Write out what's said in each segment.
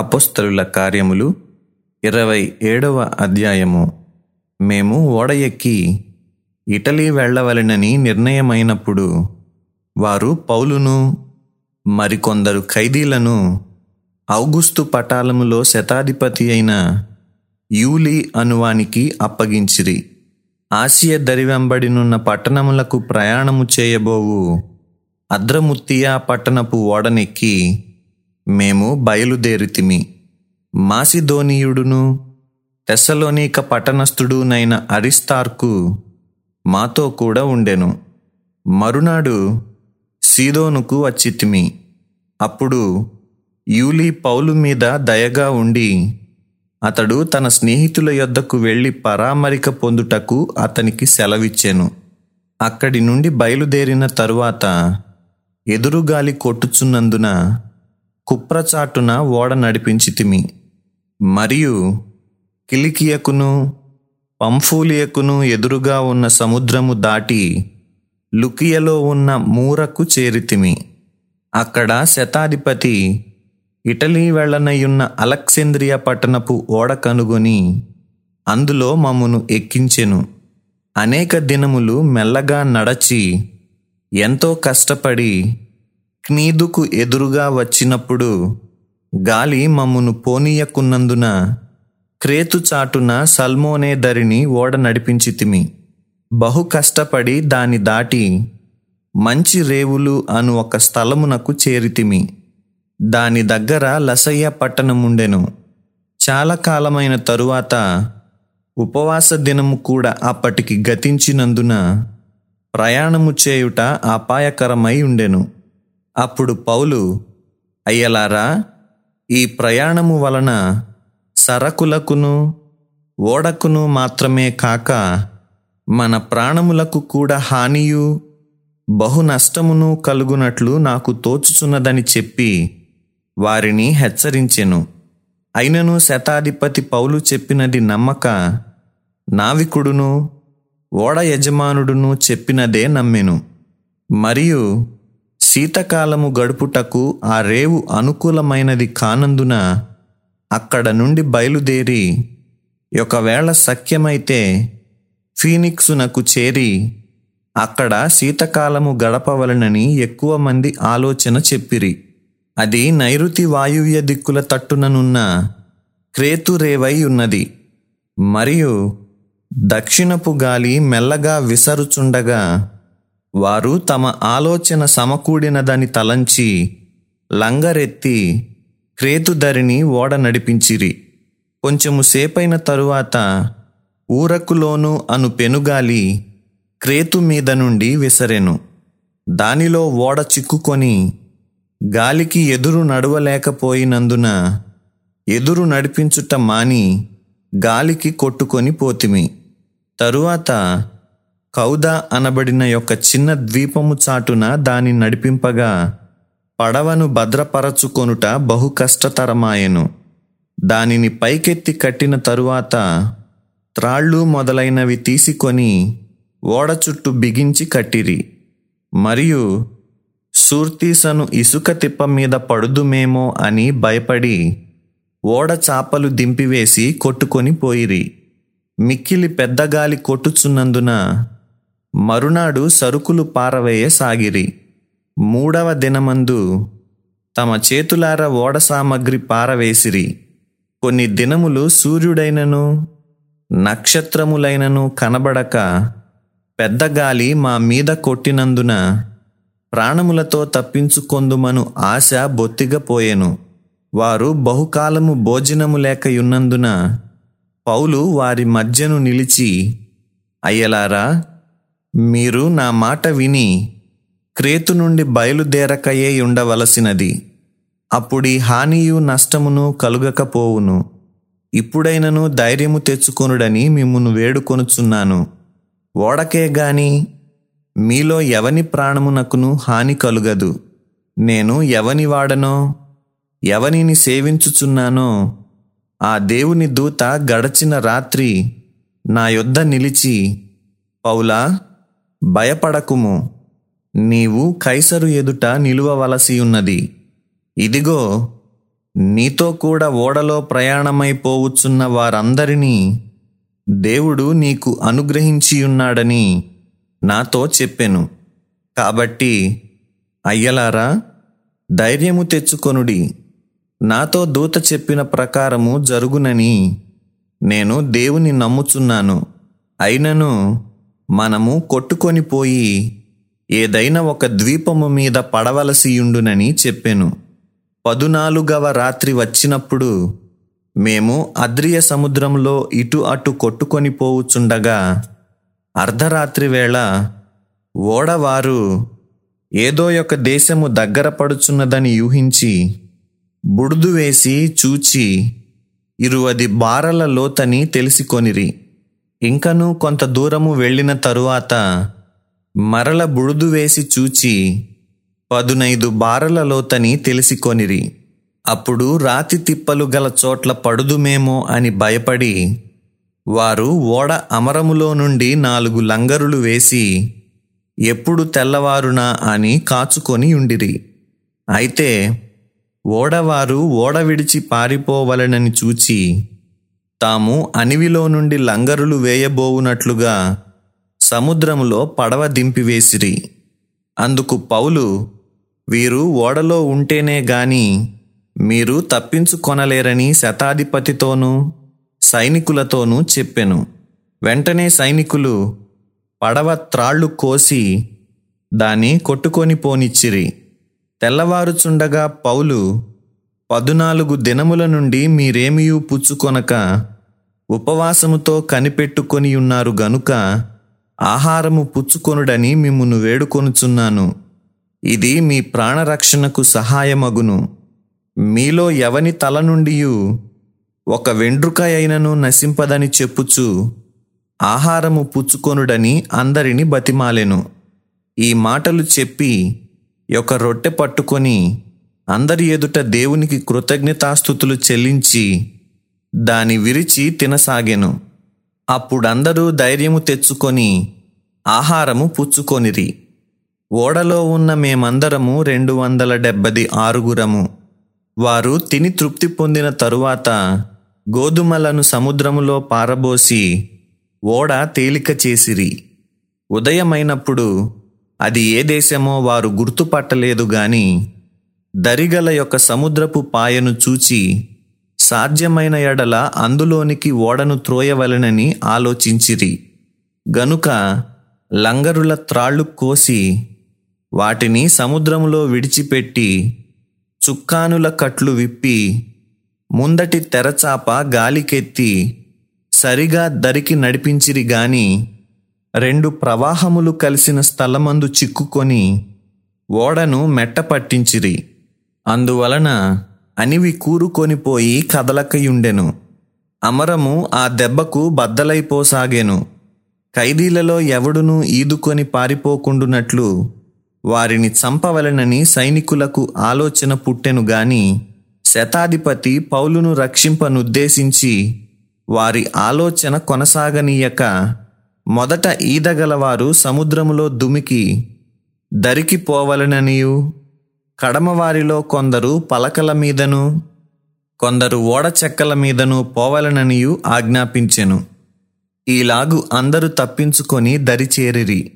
అపోస్తలుల కార్యములు ఇరవై ఏడవ అధ్యాయము. మేము ఓడ ఎక్కి ఇటలీ వెళ్ళవలెనని నిర్ణయమైనప్పుడు వారు పౌలును మరికొందరు ఖైదీలను ఔగుస్తు పటాలములో శతాధిపతి అయిన యూలి అనువానికి అప్పగించిరి. ఆసియ దరివెంబడినున్న పట్టణములకు ప్రయాణము చేయబోవు అద్రముత్తియా పట్టణపు ఓడనెక్కి మేము బయలుదేరితిమి. మాసిధోనీయుడును తెస్సలోనిక పట్టణస్థుడునైన అరిస్తార్కు మాతో కూడా ఉండెను. మరునాడు సీదోనుకు వచ్చితిమి. అప్పుడు యూలి పౌలు మీద దయగా ఉండి అతడు తన స్నేహితుల యొద్దకు వెళ్ళి పరామరిక పొందుటకు అతనికి సెలవిచ్చెను. అక్కడి నుండి బయలుదేరిన తరువాత ఎదురుగాలి కొట్టుచున్నందున కుప్రచాటున ఓడ నడిపించితిమి మరియు కిలికియకును పంఫూలియకును ఎదురుగా ఉన్న సముద్రము దాటి లుకియలో ఉన్న మూరకు చేరితిమి అక్కడ శతాధిపతి ఇటలీ వెళ్ళనయున్న అలెక్సేంద్రియ పట్టణపు ఓడ కనుగొని అందులో మమ్మును ఎక్కించెను. అనేక దినములు మెల్లగా నడచి ఎంతో కష్టపడి మీదుకు ఎదురుగా వచ్చినప్పుడు గాలి మమ్మును పోనీయకున్నందున క్రేతు చాటున సల్మోనే దరిని ఓడ నడిపించితిమి బహు కష్టపడి దాని దాటి మంచి రేవులు అను ఒక స్థలమునకు చేరితిమి దాని దగ్గర లసయ్య పట్టణముండెను. చాలా కాలమైన తరువాత ఉపవాస దినము కూడా అప్పటికి గతించినందున ప్రయాణము చేయుట అపాయకరమై ఉండెను. అప్పుడు పౌలు అయ్యలారా ఈ ప్రయాణము వలన సరకులకును ఓడకును మాత్రమే కాక మన ప్రాణములకు కూడా హానియు బహు నష్టమును కలుగునట్లు నాకు తోచుచున్నదని చెప్పి వారిని హెచ్చరించెను. అయినను శతాధిపతి పౌలు చెప్పినది నమ్మక నావికుడును ఓడ యజమానుడును చెప్పినదే నమ్మెను. మరియు శీతకాలము గడుపుటకు ఆ రేవు అనుకూలమైనది కానందున అక్కడ నుండి బయలుదేరి ఒకవేళ సఖ్యమైతే ఫీనిక్సునకు చేరి అక్కడ శీతకాలము గడపవలనని ఎక్కువ మంది ఆలోచన చెప్పిరి. అది నైరుతి వాయువ్య దిక్కుల తట్టుననున్న క్రేతు రేవై ఉన్నది. మరియు దక్షిణపు గాలి మెల్లగా విసరుచుండగా వారు తమ ఆలోచన సమకూడినదని తలంచి లంగరెత్తి క్రేతుధరిని ఓడ నడిపించిరి. కొంచెము సేపైన తరువాత ఊరకులోను అను పెనుగాలి క్రేతు మీద నుండి విసరెను. దానిలో ఓడ చిక్కుకొని గాలికి ఎదురు నడవలేకపోయినందున ఎదురు నడిపించుట మాని గాలికి కొట్టుకొని పోతిమి. తరువాత కౌదా అనబడిన యొక్క చిన్న ద్వీపము చాటున దాని నడిపింపగా పడవను భద్రపరచుకొనుట బహు కష్టతరమాయెను. దానిని పైకెత్తి కట్టిన తరువాత త్రాళ్ళు మొదలైనవి తీసుకొని ఓడ చుట్టూ బిగించి కట్టిరి. మరియు సూర్తీసను ఇసుక తిప్ప మీద పడుదుమేమో అని భయపడి ఓడ చాపలు దింపివేసి కొట్టుకొని పోయిరి. మిక్కిలి పెద్ద గాలి కొట్టుచున్నందున మరునాడు సరుకులు పారవేయ సాగిరి. మూడవ దినమందు తమ చేతులార ఓడ సామగ్రి పారవేసిరి. కొన్ని దినములు సూర్యుడైనను నక్షత్రములైనను కనబడక పెద్ద గాలి మా మీద కొట్టినందున ప్రాణములతో తప్పించుకొందుమను ఆశ బొత్తిగా పోయెను. వారు బహుకాలము భోజనము లేకయున్నందున పౌలు వారి మధ్యను నిలిచి అయ్యలారా మీరు నా మాట విని క్రేతు నుండి బయలుదేరకయే ఉండవలసినది. అప్పుడీ హానియు నష్టమును కలుగకపోవును. ఇప్పుడైనను ధైర్యము తెచ్చుకొనుడని మిమ్మును వేడుకొనుచున్నాను. ఓడకే గాని మీలో ఎవని ప్రాణమునకును హాని కలుగదు. నేను ఎవని వాడనో ఎవనిని సేవించుచున్నానో ఆ దేవుని దూత గడచిన రాత్రి నా యొద్ద నిలిచి పౌలా భయపడకుము. నీవు కైసరు ఎదుట నిలువవలసి ఉన్నది ఇదిగో నీతో కూడా ఓడలో ప్రయాణమైపోవచ్చున్న వారందరినీ దేవుడు నీకు అనుగ్రహించియున్నాడని నాతో చెప్పెను. కాబట్టి అయ్యలారా ధైర్యము తెచ్చుకొనుడి. నాతో దూత చెప్పిన ప్రకారము జరుగునని నేను దేవుని నమ్ముచున్నాను. అయినను మనము కొట్టుకొని పోయి ఏదైనా ఒక ద్వీపము మీద పడవలసియుండునని చెప్పెను. పదునాలుగవ రాత్రి వచ్చినప్పుడు మేము అద్రియ సముద్రంలో ఇటు అటు కొట్టుకొని పోవుచుండగా అర్ధరాత్రి వేళ ఓడవారు ఏదో ఒక దేశము దగ్గర పడుచున్నదని యూహించి బుడుదు వేసి చూచి ఇరువది బారల లోతని తెలిసికొనిరి. ఇంకను కొంత దూరము వెళ్ళిన తరువాత మరల బుడుదు వేసి చూచి పదునైదు బారల లోతని తెలిసికొనిరి. అప్పుడు రాతి తిప్పలు గల చోట్ల పడుదుమేమో అని భయపడి వారు ఓడ అమరములో నుండి నాలుగు లంగరులు వేసి ఎప్పుడు తెల్లవారునా అని కాచుకొని ఉండిరి. అయితే ఓడవారు ఓడ విడిచి పారిపోవలనని చూచి తాము అనివిలో నుండి లంగరులు వేయబోవునట్లుగా సముద్రములో పడవ దింపివేసిరి. అందుకు పౌలు వీరు ఓడలో ఉంటేనే గాని మీరు తప్పించుకొనలేరని శతాధిపతితోనూ సైనికులతోనూ చెప్పెను. వెంటనే సైనికులు పడవ త్రాళ్ళు కోసి దాన్ని కొట్టుకొని పోనిచ్చిరి. తెల్లవారుచుండగా పౌలు పదునాలుగు దినముల నుండి మీరేమియూ పుచ్చుకొనక ఉపవాసముతో కనిపెట్టుకొని ఉన్నారు గనుక ఆహారము పుచ్చుకొనుడని మిమ్మును వేడుకొనుచున్నాను. ఇది మీ ప్రాణరక్షణకు సహాయమగును. మీలో ఎవని తల నుండియు ఒక వెండ్రుక అయినను నశింపదని చెప్పుచు ఆహారము పుచ్చుకొనుడని అందరిని బతిమాలెను. ఈ మాటలు చెప్పి ఒక రొట్టె పట్టుకొని అందరి ఎదుట దేవునికి కృతజ్ఞతాస్థుతులు చెల్లించి దాని విరిచి తినసాగెను. అప్పుడందరూ ధైర్యము తెచ్చుకొని ఆహారము పుచ్చుకొనిరి. ఓడలో ఉన్న మేమందరము రెండు వందల డెబ్బది ఆరుగురము. వారు తిని తృప్తి పొందిన తరువాత గోధుమలను సముద్రములో పారబోసి ఓడ తేలిక చేసిరి. ఉదయమైనప్పుడు అది ఏ దేశమో వారు గుర్తుపట్టలేదు గాని దరిగల యొక్క సముద్రపు పాయను చూచి సాధ్యమైన ఎడల అందులోనికి ఓడను త్రోయవలెనని ఆలోచించిరి. గనుక లంగరుల త్రాళ్ళు కోసి వాటిని సముద్రములో విడిచిపెట్టి చుక్కానుల కట్లు విప్పి ముందటి తెరచాప గాలికెత్తి సరిగా దరికి నడిపించిరి గాని రెండు ప్రవాహములు కలిసిన స్థలమందు చిక్కుకొని ఓడను మెట్ట పట్టించిరి. అందువలన అనివి కూరుకొనిపోయి కదలకయుండెను. అమరము ఆ దెబ్బకు బద్దలైపోసాగాను. ఖైదీలలో ఎవడునూ ఈదుకొని పారిపోకుండునట్లు వారిని చంపవలెనని సైనికులకు ఆలోచన పుట్టెను గాని శతాధిపతి పౌలును రక్షింపనుద్దేశించి వారి ఆలోచన కొనసాగనీయక మొదట ఈదగలవారు సముద్రములో దుమికి దరికిపోవలననియు కడమవారిలో కొందరు పలకల మీదను కొందరు ఓడ చెక్కల మీదను పోవలననియు ఆజ్ఞాపించెను. ఈలాగు అందరూ తప్పించుకొని దరిచేరిరి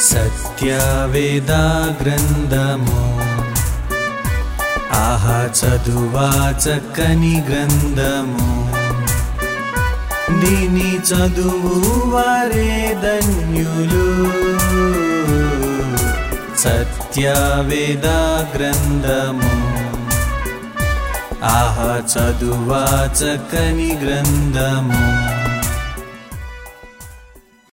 సత్యవేద గ్రంథము ఆహా చదువా చక్కని గ్రంథము. దీని చదువు వారే ధన్యులు. सत्यावेदाग्रन्थम्। आह चदुवाचकनिग्रन्थम्